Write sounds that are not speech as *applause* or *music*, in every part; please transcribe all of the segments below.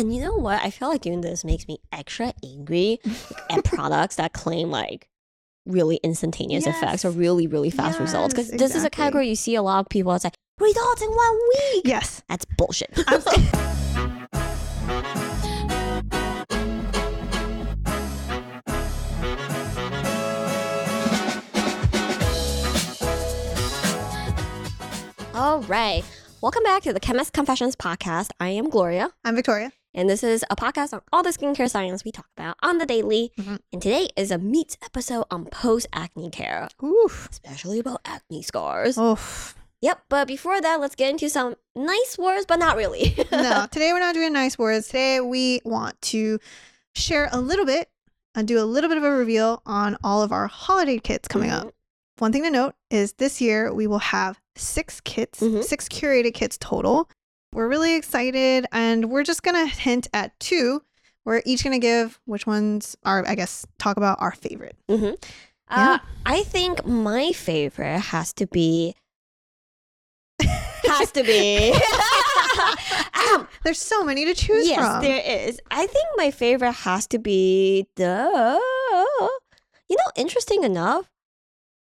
And you know what? I feel like doing this makes me extra angry at *laughs* products that claim like really instantaneous effects or really, really fast results. Because Yes, this is a category you see a lot of people. It's like results in one week. Yes. That's bullshit. *laughs* All right. Welcome back to the Chemist Confessions podcast. I am Gloria, I'm Victoria. And this is a podcast on all the skincare science we talk about on the daily. Mhm. And today is a meets episode on post acne care, Oof. especially about acne scars. Oof. Yep, but before that, let's get into some nice words, but not really. *laughs* no, today we're not doing nice words. Today we want to share a little bit and do a little bit of a reveal on all of our holiday kits coming up. One thing to note is this year we will have six kits, Mhm. six curated kits total. We're really excited and we're just going to hint at two. We're each going to give which ones are, I guess, talk about our favorite. hmm Yeah. Uh, I think my favorite has to be. *laughs* has to be. *laughs* um, There's so many to choose yes, from. there is. I think my favorite has to be the. You know, interesting enough.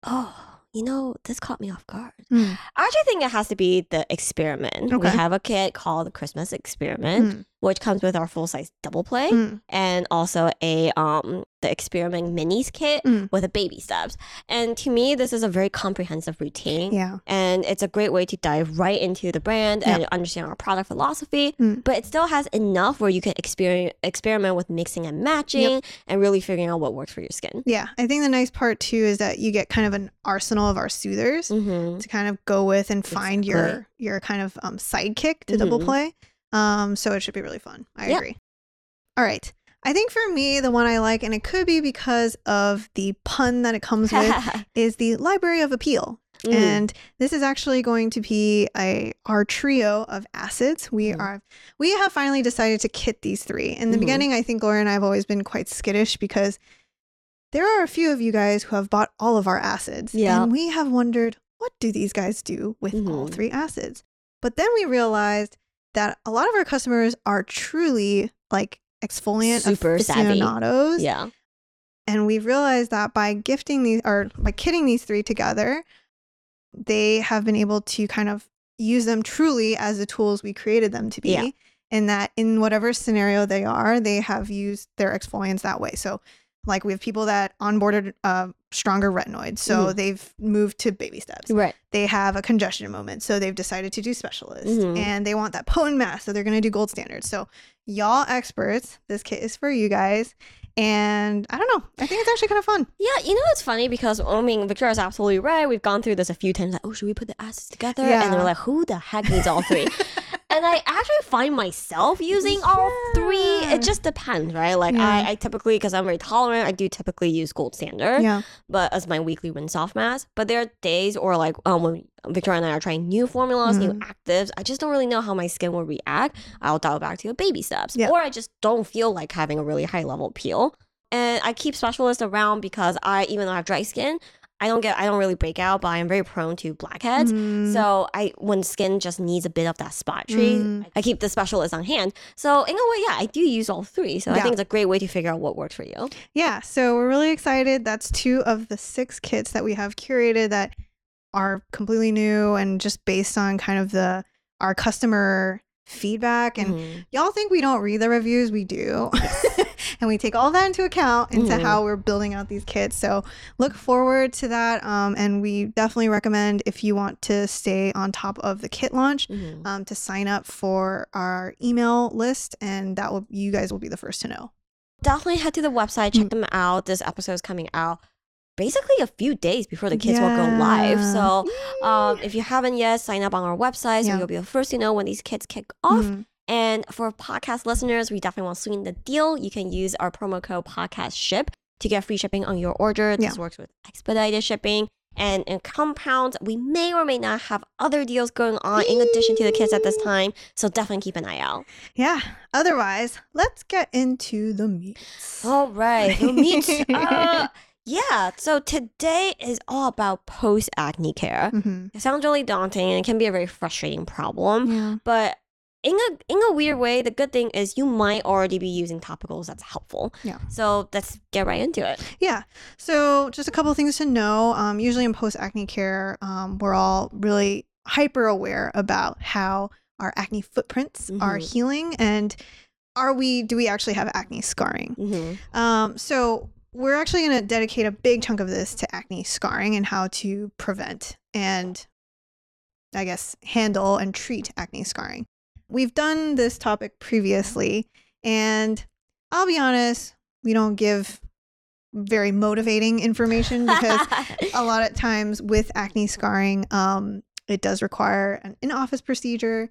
Oh, you know, this caught me off guard. Mm. I actually think it has to be the experiment. We have a kit called the Christmas Experiment, Mm. Which comes with our full size double play Mm. and also a um the experiment minis kit Mm. with a baby steps. And to me, this is a very comprehensive routine. Yeah. And it's a great way to dive right into the brand and understand our product philosophy. Mm. But it still has enough where you can experiment experiment with mixing and matching and really figuring out what works for your skin. Yeah, I think the nice part too is that you get kind of an arsenal of our soothers Mm-hmm. to kind of go with and find your Exactly. your kind of um, sidekick to double Mhm. play. Um, so it should be really fun. I Yeah. agree. All right, I think for me the one I like, and it could be because of the pun that it comes with, *laughs* is the Library of Appeal. Mm. And this is actually going to be a our trio of acids. We Mhm. are we have finally decided to kit these three. In the Mhm. beginning, I think Gloria and I have always been quite skittish because there are a few of you guys who have bought all of our acids. Yeah. And we have wondered, what do these guys do with all Mhm. three acids? But then we realized that a lot of our customers are truly like exfoliant Super savvy. aficionados. yeah. And we've realized that by gifting these or by kitting these three together, they have been able to kind of use them truly as the tools we created them to be. Yeah. And that in whatever scenario they are, they have used their exfoliants that way. So, like we have people that onboarded uh, stronger retinoids, so Mhm. they've moved to baby steps. Right. They have a congestion moment, so they've decided to do specialist. Mhm. And they want that potent mass, so they're going to do gold standard. So, y'all experts, this kit is for you guys. And I don't know, I think it's actually kind of fun. Yeah, you know it's funny because I mean Victoria's absolutely right. We've gone through this a few times. Like, oh, should we put the acids together? Yeah. And they're like, who the heck needs all three? *laughs* and I actually find myself using all three. It just depends, right? Like Yeah. I, I typically, because I'm very tolerant, I do typically use Gold Standard, Yeah. but as my weekly rinse off mask. But there are days or like um when Victoria and I are trying new formulas, new Mm. actives. I just don't really know how my skin will react. I'll dial back to the baby steps, Yeah. or I just don't feel like having a really high level peel. And I keep specialists around because I, even though I have dry skin, I don't get, I don't really break out, but I'm very prone to blackheads. Mm. So I, when skin just needs a bit of that spot treat, Mm. I keep the specialist on hand. So in a way, yeah, I do use all three. So I think it's a great way to figure out what works for you. yeah, so we're really excited. That's two of the six kits that we have curated that are completely new and just based on kind of the our customer feedback and Mhm. y'all think we don't read the reviews we do and we take all that into account into Mhm. how we're building out these kits so look forward to that um, and we definitely recommend if you want to stay on top of the kit launch Mhm. um, to sign up for our email list and that will you guys will be the first to know Definitely head to the website, check Mm. them out. This episode is coming out basically a few days before the kids will go live. So um, if you haven't yet, sign up on our website so Yeah. you'll be the first to know when these kits kick off. Mhm. And for podcast listeners, we definitely want to sweeten the deal. You can use our promo code podcast ship to get free shipping on your order. This Yeah. works with expedited shipping. And in compounds, we may or may not have other deals going on in addition to the kids at this time. So definitely keep an eye out. yeah otherwise let's get into the meats All right. the meat. *laughs* Uh, yeah. So today is all about post acne care. Mhm. It sounds really daunting and it can be a very frustrating problem. yeah But in a in a weird way, the good thing is you might already be using topicals that's helpful. Yeah. So let's get right into it. Yeah. So, just a couple of things to know. Um, usually in post acne care, um, we're all really hyper aware about how our acne footprints are Mhm. healing and are we do we actually have acne scarring? Mm-hmm. Um, so we're actually going to dedicate a big chunk of this to acne scarring and how to prevent and I guess handle and treat acne scarring. We've done this topic previously and I'll be honest, we don't give very motivating information because a *laughs* lot of times with acne scarring, um, it does require an in-office procedure.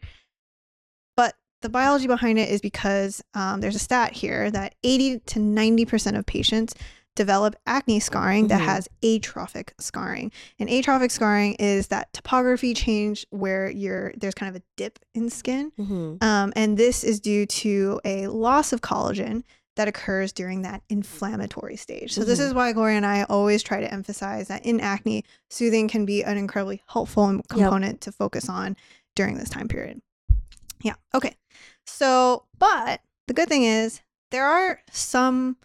But the biology behind it is because um, there's a stat here that 80 to 90 percent of patients develop acne scarring that Mhm. has atrophic scarring. And atrophic scarring is that topography change where you're there's kind of a dip in skin. hmm Um, and this is due to a loss of collagen that occurs during that inflammatory stage. So, this Mhm. is why Gloria and I always try to emphasize that in acne, soothing can be an incredibly helpful component to focus on during this time period. Yeah. Okay. So, but the good thing is there are some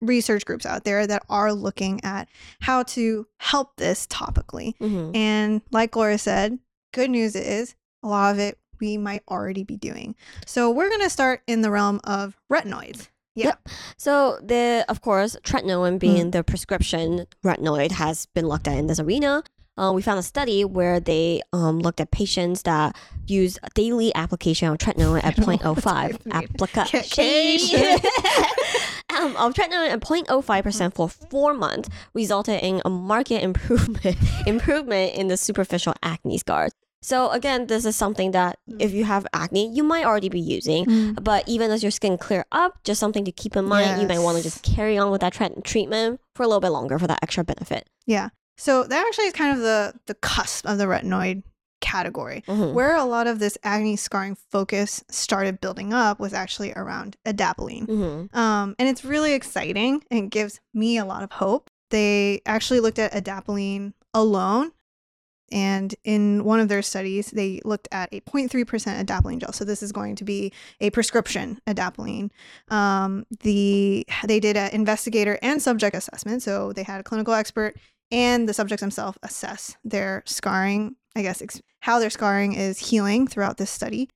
research groups out there that are looking at how to help this topically. hmm And like Gloria said, good news is a lot of it we might already be doing. So we're going to start in the realm of retinoids. Yeah. So the of course tretinoin being the prescription retinoid has been looked at in this arena. Uh, we found a study where they um, looked at patients that use daily application of *laughs* tretinoin at I 0.05 what's application *laughs* um, of tretinoin at 0.05 percent for four months resulted in a market *laughs* improvement improvement in the superficial acne scars. So again, this is something that if you have acne, you might already be using. Mm. But even as your skin clear up, just something to keep in mind. You might want to just carry on with that tre- treatment for a little bit longer for that extra benefit. Yeah. So that actually is kind of the the cusp of the retinoid category. Mhm. Where a lot of this acne scarring focus started building up was actually around adapalene. Mhm. Um, and it's really exciting and gives me a lot of hope. They actually looked at adapalene alone. And in one of their studies, they looked at a 0.3% adapalene gel. So this is going to be a prescription adapalene. Um, the they did an investigator and subject assessment. So they had a clinical expert and the subjects themselves assess their scarring. I guess ex- how their scarring is healing throughout this study.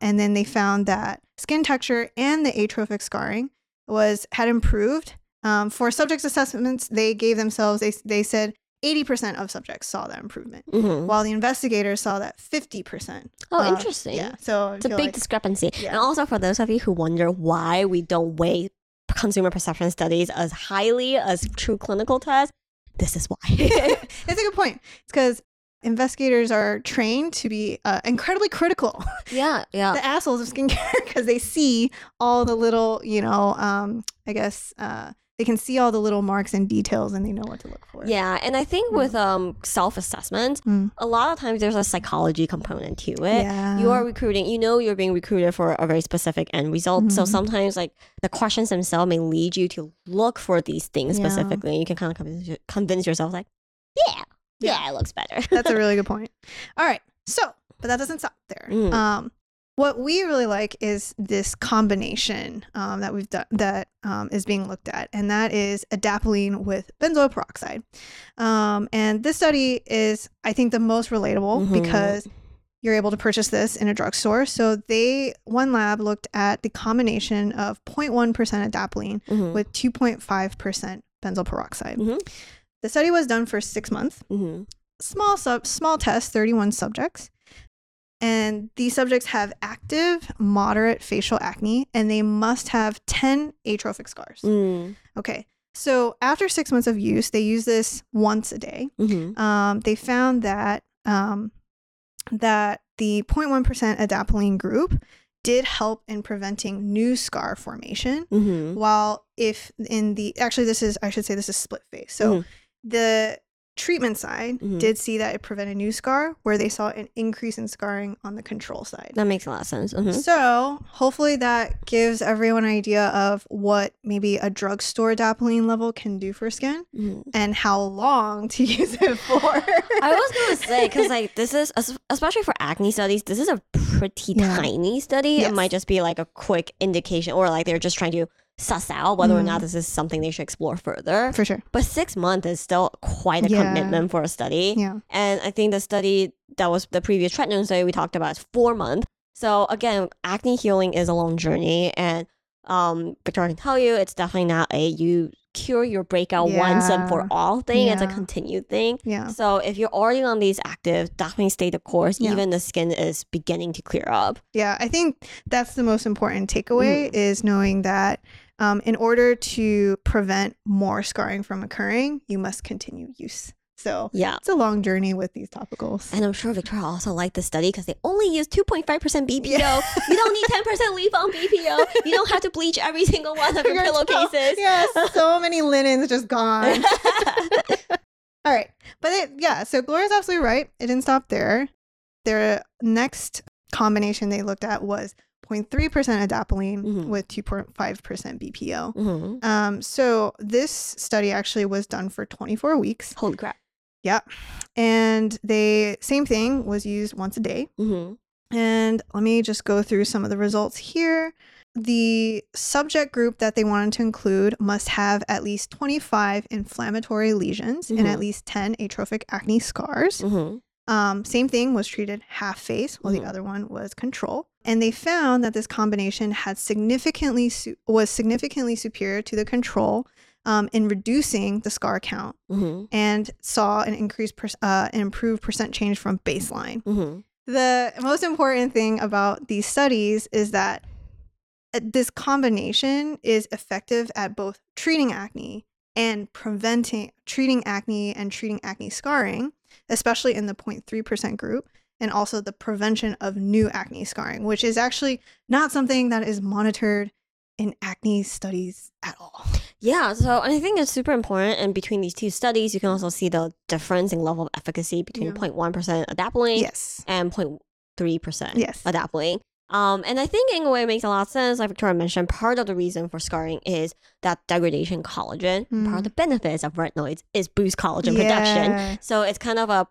And then they found that skin texture and the atrophic scarring was had improved. Um, for subjects assessments, they gave themselves they they said 80% of subjects saw that improvement, Mhm. while the investigators saw that 50%. Oh, uh, interesting. Yeah, so It's a big like- discrepancy. Yeah. And also for those of you who wonder why we don't weigh consumer perception studies as highly as true clinical tests, this is why. *laughs* it's a good point. It's because investigators are trained to be uh, incredibly critical, yeah, yeah. the assholes of skincare, *laughs* because they see all the little, you know, um, I guess uh, they can see all the little marks and details, and they know what to look for. Yeah, and I think with um self-assessment, Mm. a lot of times there's a psychology component to it. yeah. you are recruiting you know you're being recruited for a very specific end result so Mhm. sometimes like the questions themselves may lead you to look for these things Yeah. specifically you can kind of convince, convince yourself like yeah Yeah. yeah, it looks better *laughs* That's a really good point. *laughs* All right. So, but that doesn't stop there. Mm. Um, what we really like is this combination um, that we've done that um, is being looked at, and that is adapalene with benzoyl peroxide. Um, and this study is, I think, the most relatable Mhm. because you're able to purchase this in a drugstore. So they one lab looked at the combination of 0.1% adapalene Mhm. with 2.5% benzoyl peroxide. Mhm. The study was done for six months Mhm. small sub small test 31 subjects and these subjects have active moderate facial acne and they must have 10 atrophic scars Mm. okay so after six months of use they use this once a day Mhm. um, they found that um, that the 0.1% adapalene group did help in preventing new scar formation Mhm. while if in the actually this is i should say this is split face so Mhm. The treatment side Mhm. did see that it prevented new scar, where they saw an increase in scarring on the control side. That makes a lot of sense. Mhm. So, hopefully, that gives everyone an idea of what maybe a drugstore adapalene level can do for skin Mhm. and how long to *laughs* use it for. I was gonna say because like this is especially for acne studies, this is a pretty Yeah. tiny study. Yes. It might just be like a quick indication, or like they're just trying to suss out whether or Mhm. not this is something they should explore further. for sure. But six months is still quite a Yeah. commitment for a study. Yeah. And I think the study that was the previous tretinoin study we talked about is four months. So again, acne healing is a long journey, and um, Victoria can tell you it's definitely not a you cure your breakout once and for all thing. It's a Yeah. continued thing. Yeah. So if you're already on these active, definitely stay the course. Yeah. Even the skin is beginning to clear up. Yeah, I think that's the most important takeaway Mhm. is knowing that um, in order to prevent more scarring from occurring, you must continue use. So Yeah. it's a long journey with these topicals. And I'm sure Victoria also liked the study because they only use 2.5% BPO. Yeah. you don't need 10% leaf on BPO. *laughs* You don't have to bleach every single one of your Your pillowcases. Yes, so *laughs* many linens just gone. *laughs* All right. But it, yeah, so Gloria's absolutely right. It didn't stop there. Their next combination they looked at was 0.3% adapalene Mhm. with 2.5% BPO. Mhm. Um, so this study actually was done for 24 weeks. Holy crap. Yeah. And they, same thing, was used once a day. hmm And let me just go through some of the results here. The subject group that they wanted to include must have at least 25 inflammatory lesions and at Mhm. least 10 atrophic acne scars. hmm Um, same thing was treated half face, while Mhm. the other one was control. And they found that this combination had significantly su- was significantly superior to the control um, in reducing the scar count hmm and saw an increased per- uh, an improved percent change from baseline. hmm The most important thing about these studies is that uh, this combination is effective at both treating acne and preventing treating acne and treating acne scarring, especially in the 0.3% group, and also the prevention of new acne scarring, which is actually not something that is monitored in acne studies at all. Yeah, so I think it's super important. And between these two studies, you can also see the difference in level of efficacy between Yeah. 0.1% adapalene Yes. and 0.3% Yes. adapalene. Um, and I think in a way it makes a lot of sense. Like Victoria mentioned, part of the reason for scarring is that degradation collagen. Part of Mm. the benefits of retinoids is boost collagen production. So it's kind of a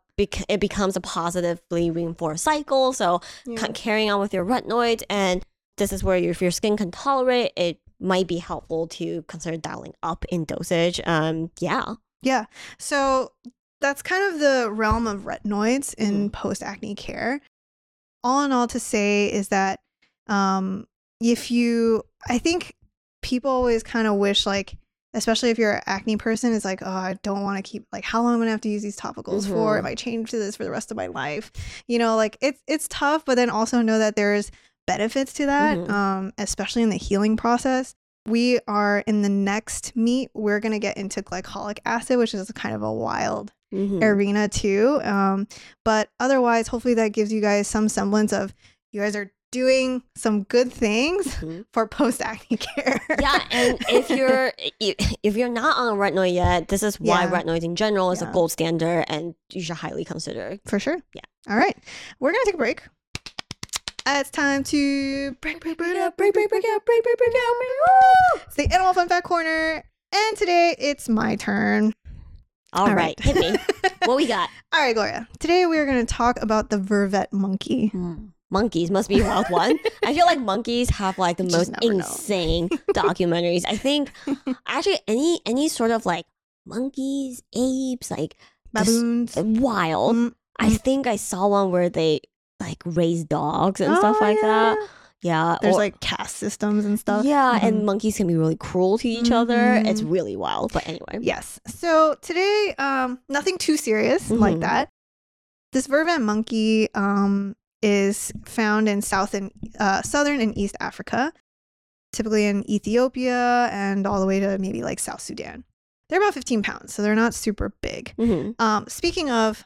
it becomes a positively reinforced cycle. So Yeah. ca- carrying on with your retinoids, and this is where your, if your skin can tolerate, it might be helpful to consider dialing up in dosage. Um, yeah. Yeah. So that's kind of the realm of retinoids in Mm-hmm. post acne care. All in all, to say is that um, if you, I think people always kind of wish, like, especially if you're an acne person, is like, oh, I don't want to keep, like, how long am I gonna have to use these topicals for? Mhm. Am I chained to this for the rest of my life? You know, like it's it's tough, but then also know that there's benefits to that, Mhm. um, especially in the healing process we are in the next meet we're going to get into glycolic acid which is kind of a wild Mhm. arena too um, but otherwise hopefully that gives you guys some semblance of you guys are doing some good things Mhm. *laughs* for post acne care yeah, and if *laughs* you're if you're not on retinoid yet, this is why Yeah. retinoids in general is Yeah. a gold standard, and you should highly consider. For sure Yeah. all right we're going to take a break it's time to break, break, break up, break, break, break out, break, break, break out. It's the animal fun fact corner, and today it's my turn. All All right, right. hit me. *laughs* what we got? All right, Gloria. Today we are going to talk about the vervet monkey. Monkeys must be a wild one. I feel like monkeys have like the most insane documentaries. I think *laughs* actually any any sort of like monkeys, apes, like Baboons. wild. Mm, I think I saw one where they like raise dogs and stuff Oh, like that. Yeah. There's or- like caste systems and stuff. yeah, Mhm. and monkeys can be really cruel to each other. It's really wild. But anyway, Yes. So today, um, nothing too serious like Mhm. that. This vervet monkey um, is found in south and uh, southern and east Africa, typically in Ethiopia and all the way to maybe like South Sudan. They're about 15 pounds, so they're not super big. Mhm. Um, speaking of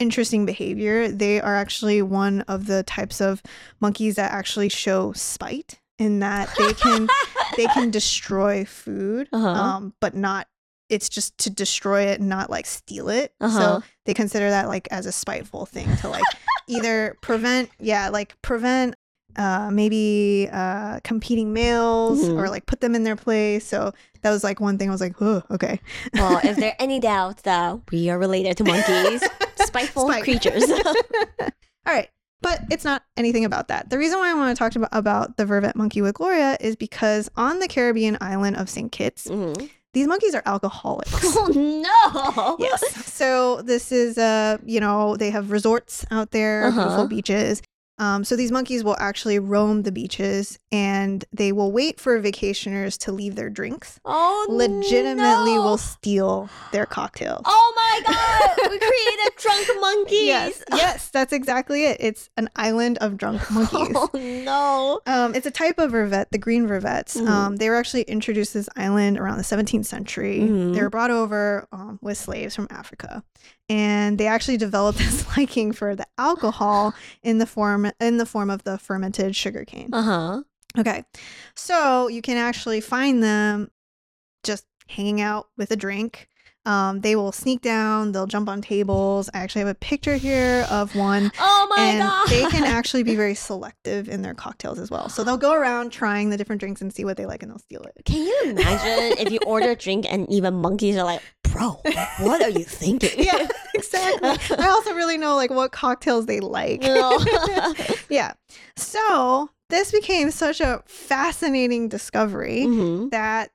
interesting behavior, they are actually one of the types of monkeys that actually show spite in that they can *laughs* they can destroy food, Uh-huh. um, but not it's just to destroy it, not like steal it. Uh-huh. So they consider that like as a spiteful thing to like either prevent, yeah, like prevent uh maybe uh competing males Mhm. or like put them in their place. So that was like one thing I was like, oh, okay. Well, if *laughs* there any doubt that we are related to monkeys, *laughs* spiteful Spite. creatures. *laughs* *laughs* All right. But it's not anything about that. The reason why I want to talk about, about the vervet monkey with Gloria is because on the Caribbean island of St. Kitts, Mhm. these monkeys are alcoholics. *laughs* Oh no! yes. So this is uh, you know, they have resorts out there, Uh-huh. beautiful beaches. Um, so these monkeys will actually roam the beaches and they will wait for vacationers to leave their drinks. Oh Legitimately no. will steal their cocktails. Oh my god! We *laughs* created drunk monkeys. Yes, yes, that's exactly it. It's an island of drunk *laughs* monkeys. Oh no! Um, it's a type of vervet, the green vervets. Mhm. Um, they were actually introduced to this island around the 17th century. Mhm. They were brought over um, with slaves from Africa, and they actually *laughs* developed this liking for the alcohol in the form in the form of the fermented sugarcane. Uh huh. Okay, so you can actually find them just hanging out with a drink. Um, they will sneak down. They'll jump on tables. I actually have a picture here of one Oh my and god! they can *laughs* actually be very selective in their cocktails as well. So they'll go around trying the different drinks and see what they like, and they'll steal it. Can you imagine if you order a drink and even monkeys are like, bro, what are you thinking? *laughs* Yeah, exactly. I also really know like what cocktails they like. No. *laughs* *laughs* yeah. So this became such a fascinating discovery hmm that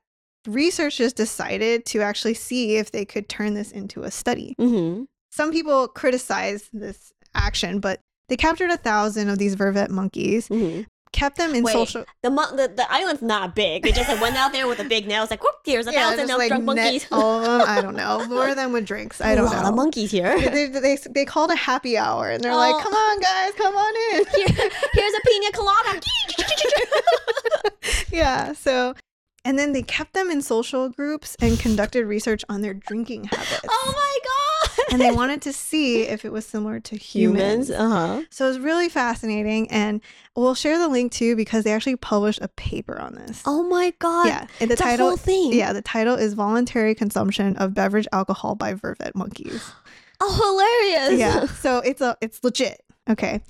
researchers decided to actually see if they could turn this into a study. hmm Some people criticize this action, but they captured a thousand of these vervet monkeys, hmm kept them in Wait, social. The, the the island's not big. They just like, went out there with a big nail. It's like, whoop, here's a thousand just, of drunk monkeys. all of them. I don't know. *laughs* More than with drinks. I don't lot know. of monkeys here. they, they, they, they called a happy hour and they're Oh. like, come on, guys, come on in. *laughs* Here, here's a pina colada. *laughs* yeah. So, and then they kept them in social groups and conducted research on their drinking habits. oh my god! And they wanted to see if it was similar to humans. Uh huh. So it was really fascinating. And we'll share the link too because they actually published a paper on this. Oh my god! yeah. And the the title. whole thing. Yeah, the title is Voluntary Consumption of Beverage Alcohol by Vervet Monkeys. *gasps* Oh, hilarious! yeah *laughs* so it's a it's legit okay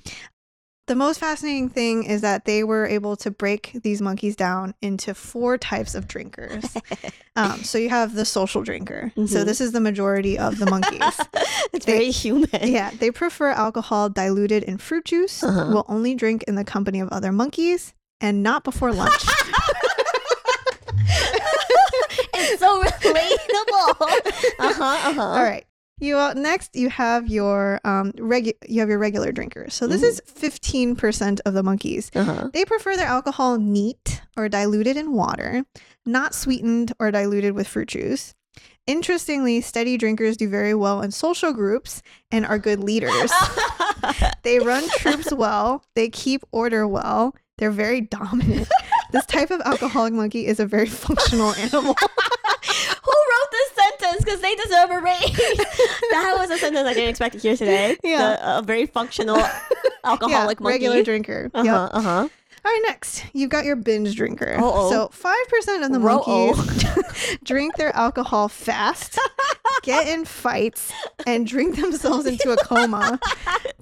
the most fascinating thing is that they were able to break these monkeys down into four types of drinkers *laughs* um, so you have the social drinker so Mhm. this is the majority of the monkeys *laughs* it's They- very human. yeah they prefer alcohol diluted in fruit juice Uh-huh. will only drink in the company of other monkeys and not before lunch *laughs* it's so relatable. Uh huh. Uh huh. all right you uh, next you have your um regu- you have your regular drinkers so this Mhm. is 15% of the monkeys Uh huh. They prefer their alcohol neat or diluted in water, not sweetened or diluted with fruit juice. Interestingly, steady drinkers do very well in social groups and are good leaders. *laughs* they run troops well, they keep order well, they're very dominant. *laughs* this type of alcoholic monkey is a very functional *laughs* animal. Who wrote this sentence? Because they deserve a raise. *laughs* that was a sentence I didn't expect to hear today. Yeah. The- a very functional *laughs* alcoholic yeah, monkey. regular drinker. Uh Yep. Uh huh. All right, next, you've got your binge drinker. Uh-oh. So, 5% of the monkeys *laughs* drink their alcohol fast, get in fights, and drink themselves into a *laughs* coma.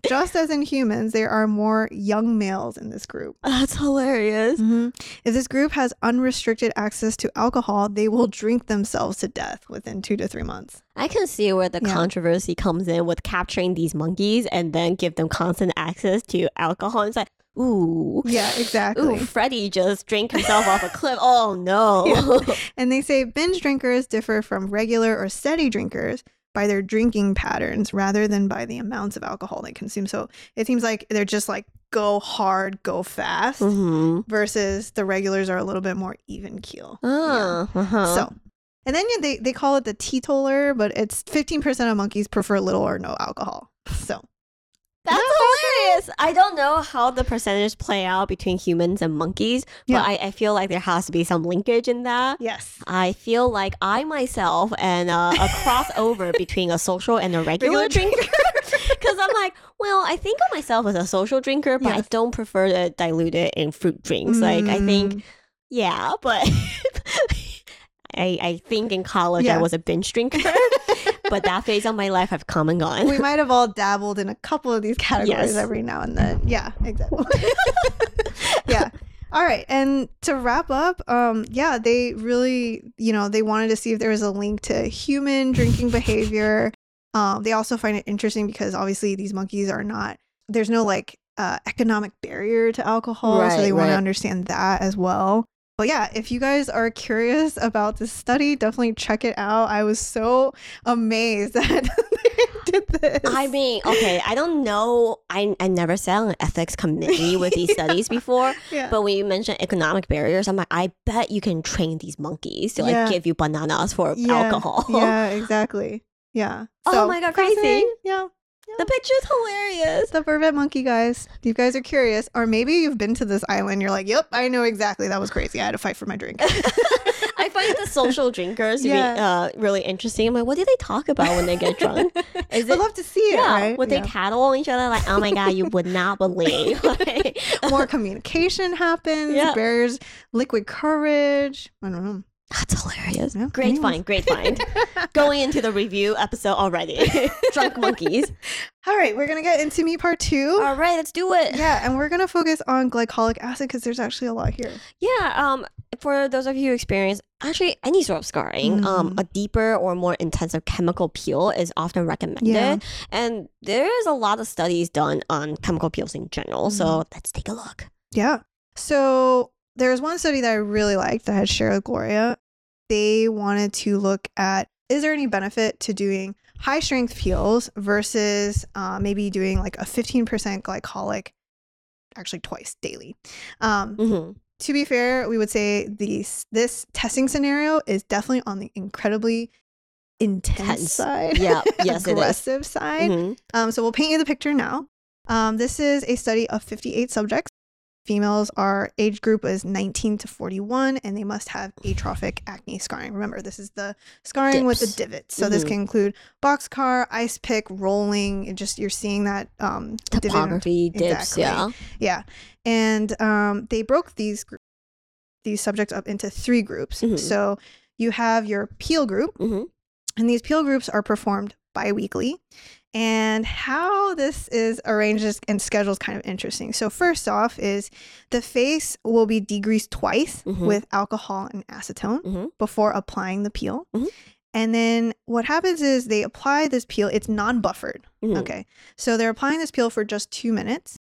Just as in humans, there are more young males in this group. That's hilarious. Mm-hmm. If this group has unrestricted access to alcohol, they will drink themselves to death within two to three months. I can see where the Yeah. controversy comes in with capturing these monkeys and then give them constant access to alcohol. It's like, ooh. Yeah, exactly. Ooh, Freddie just drank himself off a cliff. Oh no. *laughs* *laughs* And they say binge drinkers differ from regular or steady drinkers by their drinking patterns rather than by the amounts of alcohol they consume. So it seems like they're just like go hard, go fast, hmm versus the regulars are a little bit more even keel. Oh, uh-huh. So, and then yeah, they, they call it the teetotaler, but it's 15% of monkeys prefer little or no alcohol. So, That's hilarious. I don't know how the percentage play out between humans and monkeys, Yeah. but I, I feel like there has to be some linkage in that. yes. I feel like I myself and uh, a *laughs* crossover between a social and a regular, Regular drinker. Because *laughs* I'm like, well, I think of myself as a social drinker, but I don't prefer to dilute it in fruit drinks. Like, I think, Mm, yeah, but *laughs* I, I think in college Yeah. I was a binge drinker, but that phase of my life have come and gone. we might have all dabbled in a couple of these categories Yes. every now and then. Yeah, exactly. *laughs* yeah. All right. And to wrap up, um, yeah, they really, you know, they wanted to see if there was a link to human drinking behavior. *laughs* Um, they also find it interesting because obviously these monkeys are not, there's no like uh, economic barrier to alcohol. so Right, they want to understand that as well. But yeah, if you guys are curious about this study, definitely check it out. I was so amazed *laughs* that they did this. I mean, okay, I don't know. I, I never sat on an ethics committee with these *laughs* studies before, yeah. but when you mentioned economic barriers, I'm like, I bet you can train these monkeys to like Yeah. give you bananas for Yeah, alcohol. Yeah, *laughs* exactly. Yeah. Oh my God, crazy. Yeah. The picture's hilarious. The Vervet monkey, guys. If you guys are curious, or maybe you've been to this island, you're like, yep, I know exactly. That was crazy. I had to fight for my drink. *laughs* I find the social drinkers to Yeah. be uh, really interesting. I'm like, what do they talk about when they get *laughs* drunk? Is I'd love to see it, yeah? right? Would Yeah. they tattle on each other like, oh my god, you *laughs* would not believe? Like, More communication happens, Yeah. barriers, liquid courage. I don't know. That's hilarious. Great anyways. find, great find. *laughs* Going into the review episode already. *laughs* Drunk monkeys. All right, we're going to get into me part two. All right, let's do it. yeah, and we're going to focus on glycolic acid because there's actually a lot here. Yeah, um, for those of you who experience actually any sort of scarring, um, Mm. a deeper or more intensive chemical peel is often recommended. Yeah. And there is a lot of studies done on chemical peels in general. Mm-hmm. So let's take a look. Yeah. So there was one study that I really liked that I had shared with Gloria. They wanted to look at is there any benefit to doing high strength peels versus uh, maybe doing like a 15% glycolic actually twice daily. Um, hmm to be fair, we would say these this testing scenario is definitely on the incredibly intense Tense. side. Yeah, *laughs* yes, it is. aggressive side. Mhm. Um, so we'll paint you the picture now. Um, this is a study of 58 subjects. Females are age group is 19 to 41, and they must have atrophic acne scarring. Remember, this is the scarring with the divots. So this Mhm. can include boxcar, ice pick, rolling. just you're seeing that um, divot- Topography dips, Exactly. yeah. Yeah, and um, they broke these gr- these subjects up into three groups. Mhm. So you have your peel group, hmm and these peel groups are performed bi-weekly. And how this is arranged and scheduled is kind of interesting. So first off is the face will be degreased twice Mhm. with alcohol and acetone Mhm. before applying the peel. Mhm. And then what happens is they apply this peel, it's non-buffered. Mhm. Okay. So they're applying this peel for just two minutes.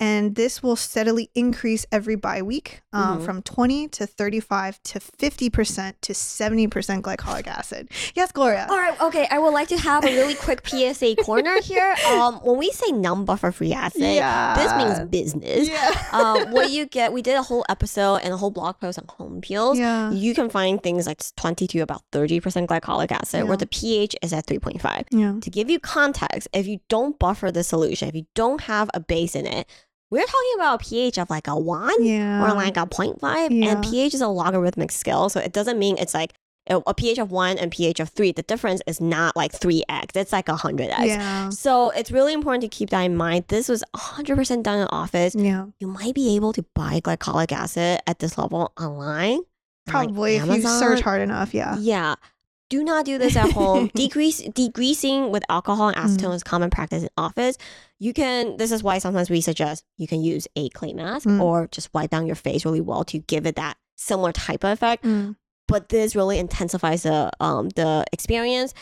And this will steadily increase every bi week um, Mhm. from 20 to 35 to 50% to 70% glycolic acid. Yes, Gloria. All right, okay. I would like to have a really quick *laughs* PSA corner here. Um, when we say non-buffer free acid, this means business. Yeah. *laughs* um, what you get, we did a whole episode and a whole blog post on home peels. yeah. You can find things like 20 to about 30% glycolic acid, Yeah. where the pH is at 3.5. Yeah. To give you context, if you don't buffer the solution, if you don't have a base in it, we're talking about a pH of like a 1 Yeah. or like a 0.5. Yeah. And pH is a logarithmic scale. So it doesn't mean it's like a pH of 1 and pH of 3. The difference is not like 3x, it's like 100x. yeah. So it's really important to keep that in mind. This was 100% done in office. Yeah. You might be able to buy glycolic acid at this level online. on, like, Probably if you search hard enough. Yeah. Yeah. Do not do this at home. *laughs* Decrease degreasing with alcohol and acetone Mm. is common practice in office. You can this is why sometimes we suggest you can use a clay mask Mm. or just wipe down your face really well to give it that similar type of effect. Mm. But this really intensifies the um the experience.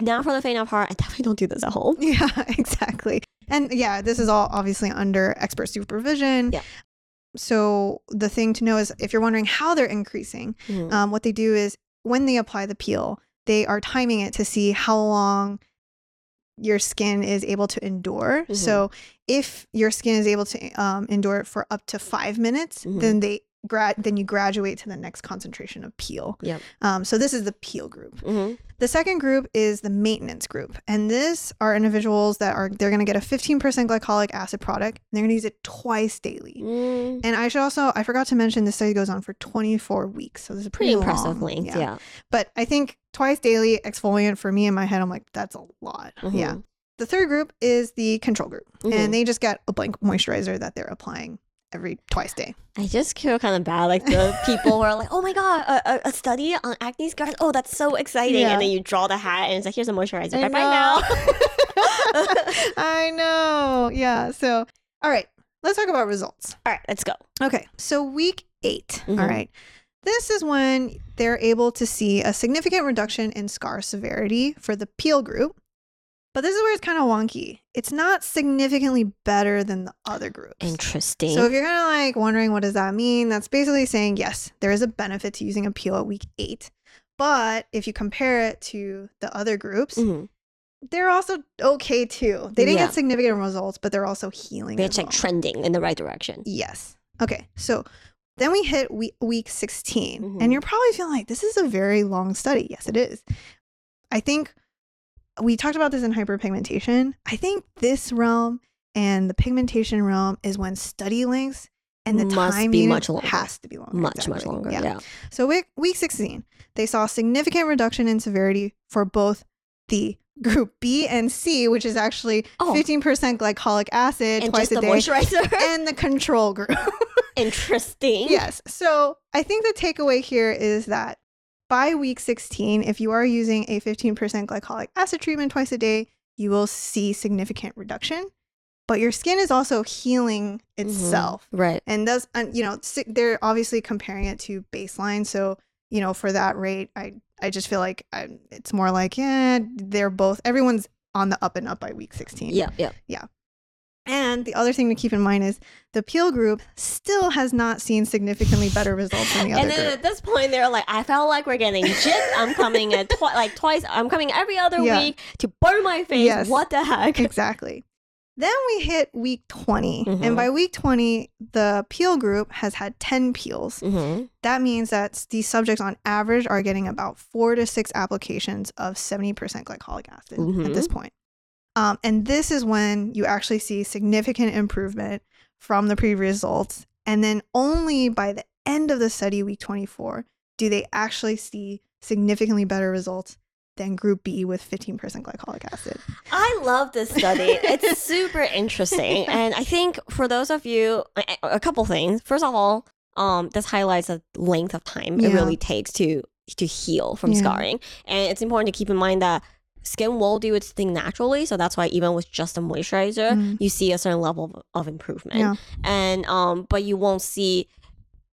Not for the faint of heart, I definitely don't do this at home. *laughs* Yeah, exactly. And yeah, this is all obviously under expert supervision. Yeah. So the thing to know is if you're wondering how they're increasing, Mhm. um, what they do is when they apply the peel, they are timing it to see how long your skin is able to endure. Mhm. So if your skin is able to um, endure it for up to five minutes, Mhm. then they grad then you graduate to the next concentration of peel. Yep. Um, so this is the peel group. Mhm. The second group is the maintenance group. And this are individuals that are they're gonna get a 15% glycolic acid product and they're gonna use it twice daily. Mm, And I should also I forgot to mention this study goes on for 24 weeks. So this is pretty pretty, impressive long. length. Yeah. But I think twice daily exfoliant for me in my head, I'm like, that's a lot. Yeah. Mhm. The third group is the control group. Mhm. And they just get a blank moisturizer that they're applying every twice a day. I just feel kind of bad, like the *laughs* people who are like, "Oh my god, a, a, a study on acne scars! Oh, that's so exciting!" Yeah. And then you draw the hat, and it's like, "Here's a moisturizer. I Bye bye now." *laughs* *laughs* I know. Yeah. So, all right, let's talk about results. All right, let's go. Okay. So, week 8 all Mhm. right. This is when they're able to see a significant reduction in scar severity for the peel group. But this is where it's kind of wonky. It's not significantly better than the other groups. Interesting. So if you're kind of like wondering what does that mean, that's basically saying yes, there is a benefit to using a peel at week 8. But if you compare it to the other groups, Mhm. they're also okay too. They didn't Yeah. get significant results, but they're also healing. They're like well. trending in the right direction. Yes. Okay. So then we hit week, week 16, Mhm. and you're probably feeling like this is a very long study. Yes, it is. I think we talked about this in hyperpigmentation. I think this realm and the pigmentation realm is when study lengths and the Must time be much longer. has to be longer. Much, much exactly. longer. Yeah. So week, week 16, they saw a significant reduction in severity for both the *laughs* group B and C, which is actually Oh. 15% glycolic acid And twice a day, moisturizer. *laughs* and the control group. *laughs* Interesting. yes. So I think the takeaway here is that by week 16, if you are using a 15% glycolic acid treatment twice a day, you will see significant reduction. But your skin is also healing Mhm. itself. Right. And those, and, you know, they're obviously comparing it to baseline. So, you know, for that rate, I, I just feel like I, it's more like, yeah, they're both, everyone's on the up and up by week 16. Yeah. Yeah. Yeah. And the other thing to keep in mind is the peel group still has not seen significantly better results than the other And then group. at this point, they're like, I felt like we're getting gypped. I'm coming at twi- *laughs* like twice. I'm coming every other Yeah. week to burn my face. Yes. What the heck? *laughs* exactly. Then we hit week 20. Mhm. And by week 20, the peel group has had 10 peels. Mm-hmm. That means that these subjects on average are getting about four to six applications of 70% glycolic acid at this point. Um, and this is when you actually see significant improvement from the previous results. And then only by the end of the study, week 24, do they actually see significantly better results than group B with 15% glycolic acid. I love this study. It's *laughs* super interesting, and I think for those of you, a, couple things. First of all, um, this highlights the length of time it really takes to to heal from Yeah. scarring, and it's important to keep in mind that skin will do its thing naturally. So that's why even with just a moisturizer, Mm. you see a certain level of, of improvement, Yeah. and um, but you won't see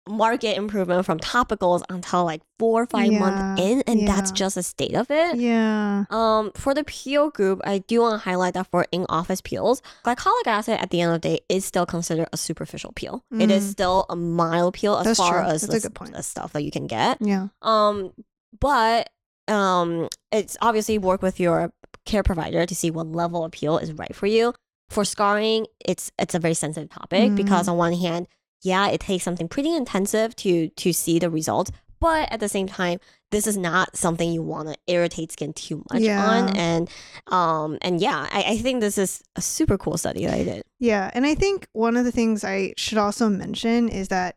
market improvement from topicals until like four or five months in, and that's just a state of it. Yeah. Um, for the peel group, I do want to highlight that for in-office peels, glycolic acid at the end of the day is still considered a superficial peel. It is Mm. still a mild peel as That's far true. as That's the, a good point. the stuff that you can get. Yeah. Um, but um, it's obviously work with your care provider to see what level of peel is right for you. For scarring, it's it's a very sensitive topic Mm. because on one hand, yeah, it takes something pretty intensive to to see the results, but at the same time, this is not something you want to irritate skin too much Yeah. on. And um and yeah, I, I think this is a super cool study that I did. Yeah, and I think one of the things I should also mention is that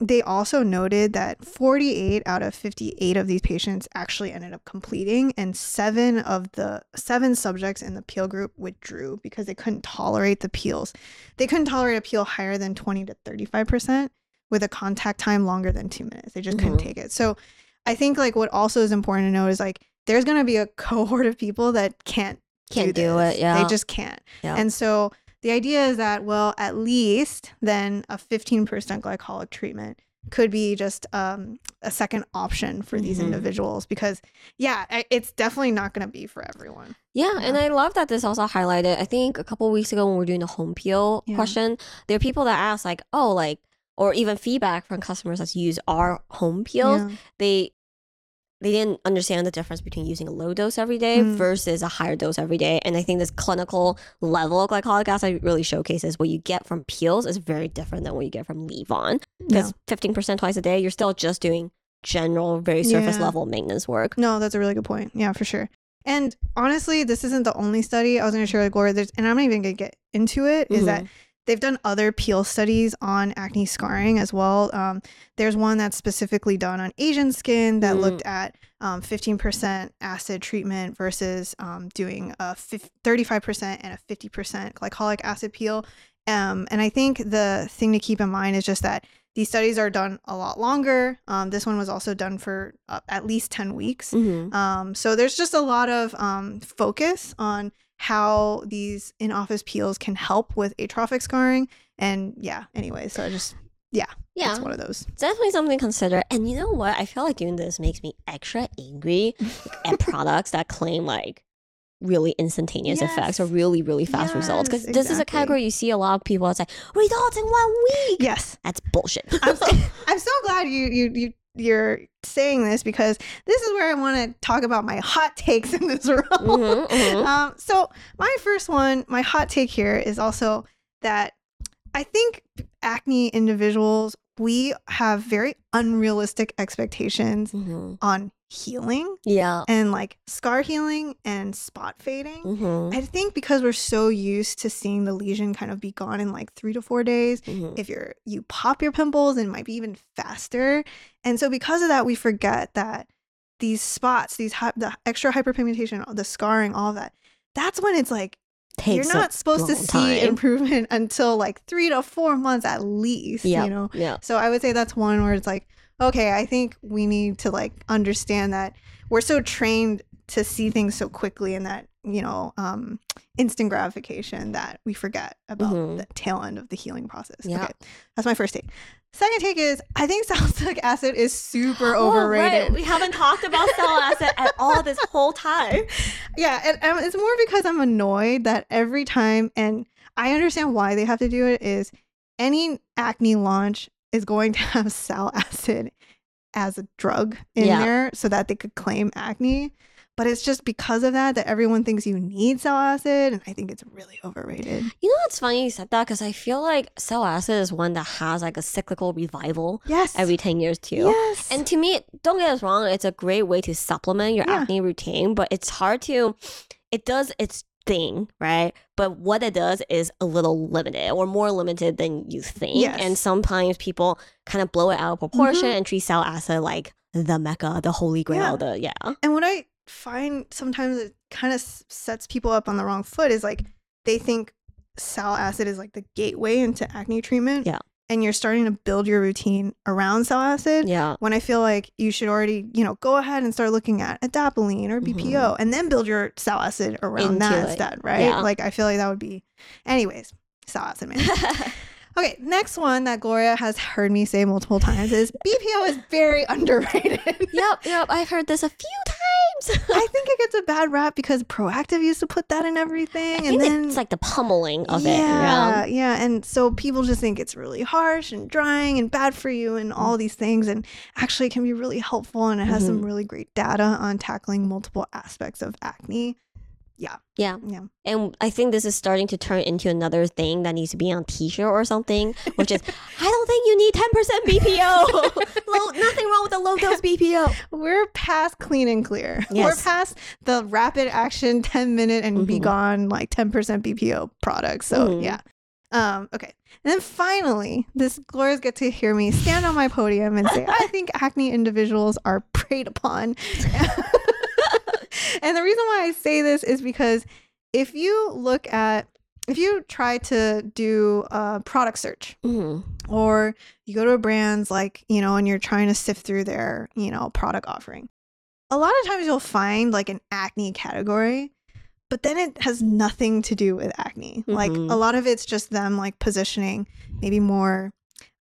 they also noted that 48 out of 58 of these patients actually ended up completing and 7 of the 7 subjects in the peel group withdrew because they couldn't tolerate the peels. They couldn't tolerate a peel higher than 20 to 35% with a contact time longer than 2 minutes. They just couldn't Mhm. take it. So I think like what also is important to note is like there's going to be a *laughs* cohort of people that can't Can't do this. it, yeah. They just can't. Yeah. And so the idea is that, well, at least then a 15% glycolic treatment could be just um, a second option for these Mhm. individuals because, yeah, it's definitely not going to be for everyone. Yeah, and I love that this also highlighted. I think a couple weeks ago when we were doing the home peel Yeah. question, there are people that ask like, "Oh, like," or even feedback from customers that use our home peels. Yeah. They they didn't understand the difference between using a low dose every day Mm. versus a higher dose every day. And I think this clinical level of glycolic acid really showcases what you get from peels is very different than what you get from leave on. Because fifteen percent twice a day, you're still just doing general, very surface Yeah. level maintenance work. No, that's a really good point. Yeah, for sure. And honestly, this isn't the only study I was going to share with Gloria. There's, and I'm not even going to get into it. Is that they've done other peel studies on acne scarring as well. Um, there's one that's specifically done on Asian skin that Mm. looked at um, 15% acid treatment versus um, doing a fif- 35% and a 50% glycolic acid peel. Um, and I think the thing to keep in mind is just that these studies are done a lot longer. Um, this one was also done for uh, at least 10 weeks. Mm-hmm. Um, so there's just a lot of um, focus on how these in office peels can help with atrophic scarring. And yeah, anyway, so I just, Yeah. Yeah, it's one of those. It's definitely something to consider. And you know what? I feel like doing this makes me extra angry *laughs* at products that claim like really instantaneous effects or really, really fast results. Because Yes, this is a exactly. category you see a lot of people. It's like results in one week. Yes. That's bullshit. I'm, *laughs* I'm so glad you, you, you, you're saying this because this is where I want to talk about my hot takes in this *laughs* room. Mhm, mhm. Um, so my first one, my hot take here is also that I think acne individuals we have very unrealistic expectations Mhm. on healing Yeah. and like scar healing and spot fading. Mhm, I think because we're so used to seeing the lesion kind of be gone in like three to four days, mhm. if you're you pop your pimples and it might be even faster and so because of that we forget that these spots these hy- the extra hyperpigmentation the scarring all that that's when it's like you're not supposed to see time. improvement *laughs* until like three to four months at least Yeah. you know Yeah. so i would say that's one where it's like okay i think we need to like understand that we're so trained to see things so quickly and that you know um instant gratification that we forget about Mhm. the tail end of the healing process Yeah. okay that's my first take second take is i think *laughs* salicylic acid is super *gasps* Oh, right. overrated We haven't talked about *laughs* salicylic acid at all this whole time. *laughs* yeah and, and it's more because i'm annoyed that every time and i understand why they have to do it is any acne launch is going to have salicylic acid as a drug in Yeah. there so that they could claim acne but it's just because of that that everyone thinks you need sal acid and i think it's really overrated You know what's funny you said that because I feel like sal acid is one that has like a cyclical revival yes every 10 years too. yes And to me, don't get us wrong, it's a great way to supplement your Yeah. acne routine, but it's hard to, it does its thing, right? But what it does is a little limited or more limited than you think. Yes. And sometimes people kind of blow it out of proportion Mhm. and treat sal acid like the mecca, the holy grail, Yeah. the, yeah. And what I find sometimes it kind of sets people up on the wrong foot is like they think sal acid is like the gateway into acne treatment. Yeah. And you're starting to build your routine around sal acid. Yeah. When I feel like you should already, you know, go ahead and start looking at adapalene or BPO and then build your sal acid around Mm-hmm. Into that it. instead, right? Yeah. Like I feel like that would be anyways, sal acid man. *laughs* Okay, next one that Gloria has heard me say multiple times is *laughs* BPO is very underrated. *laughs* yep, yep. I've heard this a few times. *laughs* I think it gets a bad rap because Proactiv used to put that in everything, and then it's like the pummeling of yeah, it. Yeah. yeah, and so people just think it's really harsh and drying and bad for you and all these things, and actually it can be really helpful, and it has some mm-hmm. really great data on tackling multiple aspects of acne. Yeah. Yeah, Yeah. And I think this is starting to turn into another thing that needs to be on t-shirt or something, which is *laughs* I don't think you need 10% BPO. low, nothing wrong with a low dose BPO. we're past clean and clear. Yes. We're past the rapid action, ten minute and be Mhm. gone like ten percent BPO products. So Mhm. yeah. Um, okay. And then finally, this Gloria's get to hear me stand on my podium and say, *laughs* I think acne individuals are preyed upon. *laughs* *laughs* and the reason why I say this is because if you look at if you try to do a product search Mhm. or you go to a brand's like you know and you're trying to sift through their you know product offering a lot of times you'll find like an acne category but then it has nothing to do with acne like Mhm. a lot of it's just them like positioning maybe more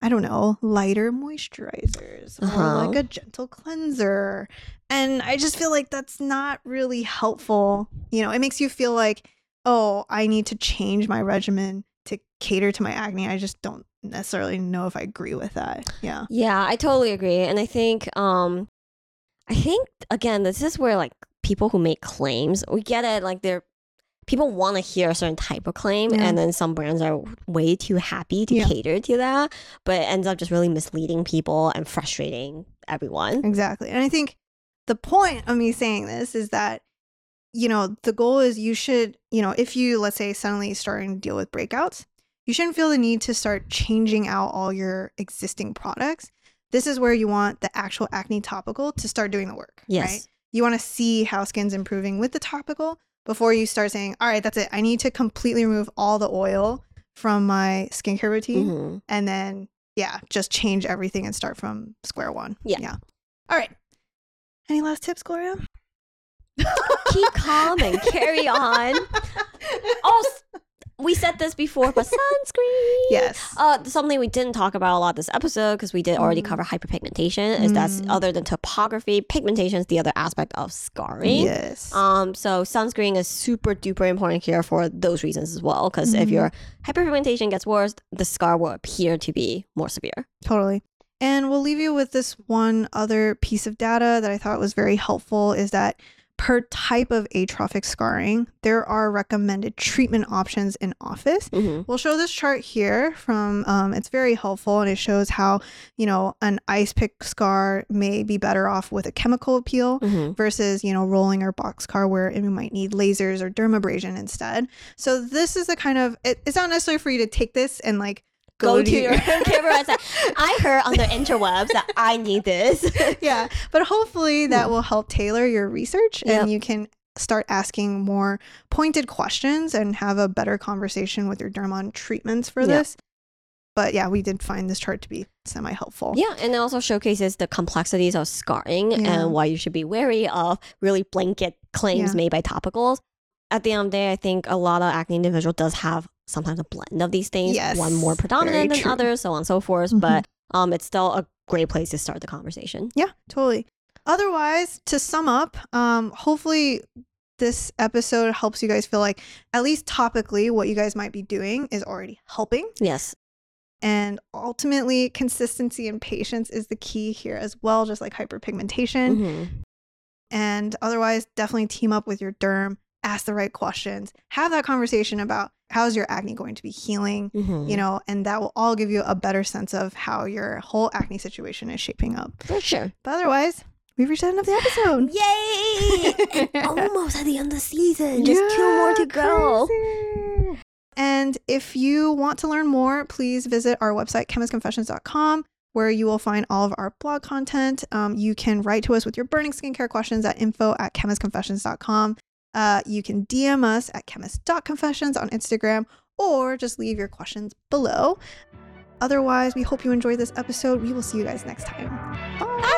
i don't know lighter moisturizers Uh-huh. or like a gentle cleanser and i just feel like that's not really helpful you know it makes you feel like oh i need to change my regimen to cater to my acne i just don't necessarily know if i agree with that yeah Yeah, I totally agree. And I think um I think again, this is where like people who make claims, we get it, like they're people want to hear a certain type of claim Yeah. and then some brands are way too happy to Yeah. cater to that, but it ends up just really misleading people and frustrating everyone. Exactly. And I think the point of me saying this is that, you know, the goal is you should, you know, if you, let's say, suddenly starting to deal with breakouts, you shouldn't feel the need to start changing out all your existing products. This is where you want the actual acne topical to start doing the work. Yes. Right? You want to see how skin's improving with the topical before you start saying, all right, that's it. I need to completely remove all the oil from my skincare routine Mhm. and then yeah, just change everything and start from square one. Yeah. Yeah. All right. Any last tips, Gloria? Keep calm and carry on. *laughs* Oh, s- we said this before, but *laughs* sunscreen. Yes. Uh, something we didn't talk about a lot this episode because we did already Mm. cover hyperpigmentation. Is that's Mm. other than topography, pigmentation is the other aspect of scarring. yes. Um, so sunscreen is super duper important here for those reasons as well. Because if Mhm. your hyperpigmentation gets worse, the scar will appear to be more severe. Totally. And we'll leave you with this one other piece of data that I thought was very helpful is that per type of atrophic scarring, there are recommended treatment options in office. Mm-hmm. We'll show this chart here from um, it's very helpful and it shows how, you know, an ice pick scar may be better off with a chemical peel Mm-hmm. versus, you know, rolling or box scar where we might need lasers or dermabrasion instead. So this is the kind of it, it's not necessarily for you to take this and like Go, to your *laughs* camera and say, I heard on the interwebs that I need this. *laughs* yeah, but hopefully that will help tailor your research Yep. and you can start asking more pointed questions and have a better conversation with your derm on treatments for Yep. this. But yeah, we did find this chart to be semi helpful. Yeah, and it also showcases the complexities of scarring Yeah. and why you should be wary of really blanket claims Yeah. made by topicals. At the end of the day, I think a lot of acne individual does have sometimes a blend of these things. Yes, One more predominant than others, so on and so forth. Mhm. But um, it's still a great place to start the conversation. Yeah, totally. Otherwise, to sum up, um, hopefully this episode helps you guys feel like at least topically what you guys might be doing is already helping. Yes. And ultimately, consistency and patience is the key here as well, just like hyperpigmentation. Mhm. And otherwise, definitely team up with your derm, ask the right questions, have that conversation about how's your acne going to be healing, Mhm. you know, and that will all give you a better sense of how your whole acne situation is shaping up. For sure. But otherwise, we've reached the end of the episode. *laughs* Yay! *laughs* Almost at the end of the season. Just two more to go. crazy. And if you want to learn more, please visit our website, chemistconfessions.com, where you will find all of our blog content. Um, you can write to us with your burning skincare questions at info at chemistconfessions.com. Uh, you can DM us at chemist.confessions on Instagram or just leave your questions below. Otherwise, we hope you enjoyed this episode. We will see you guys next time. Bye.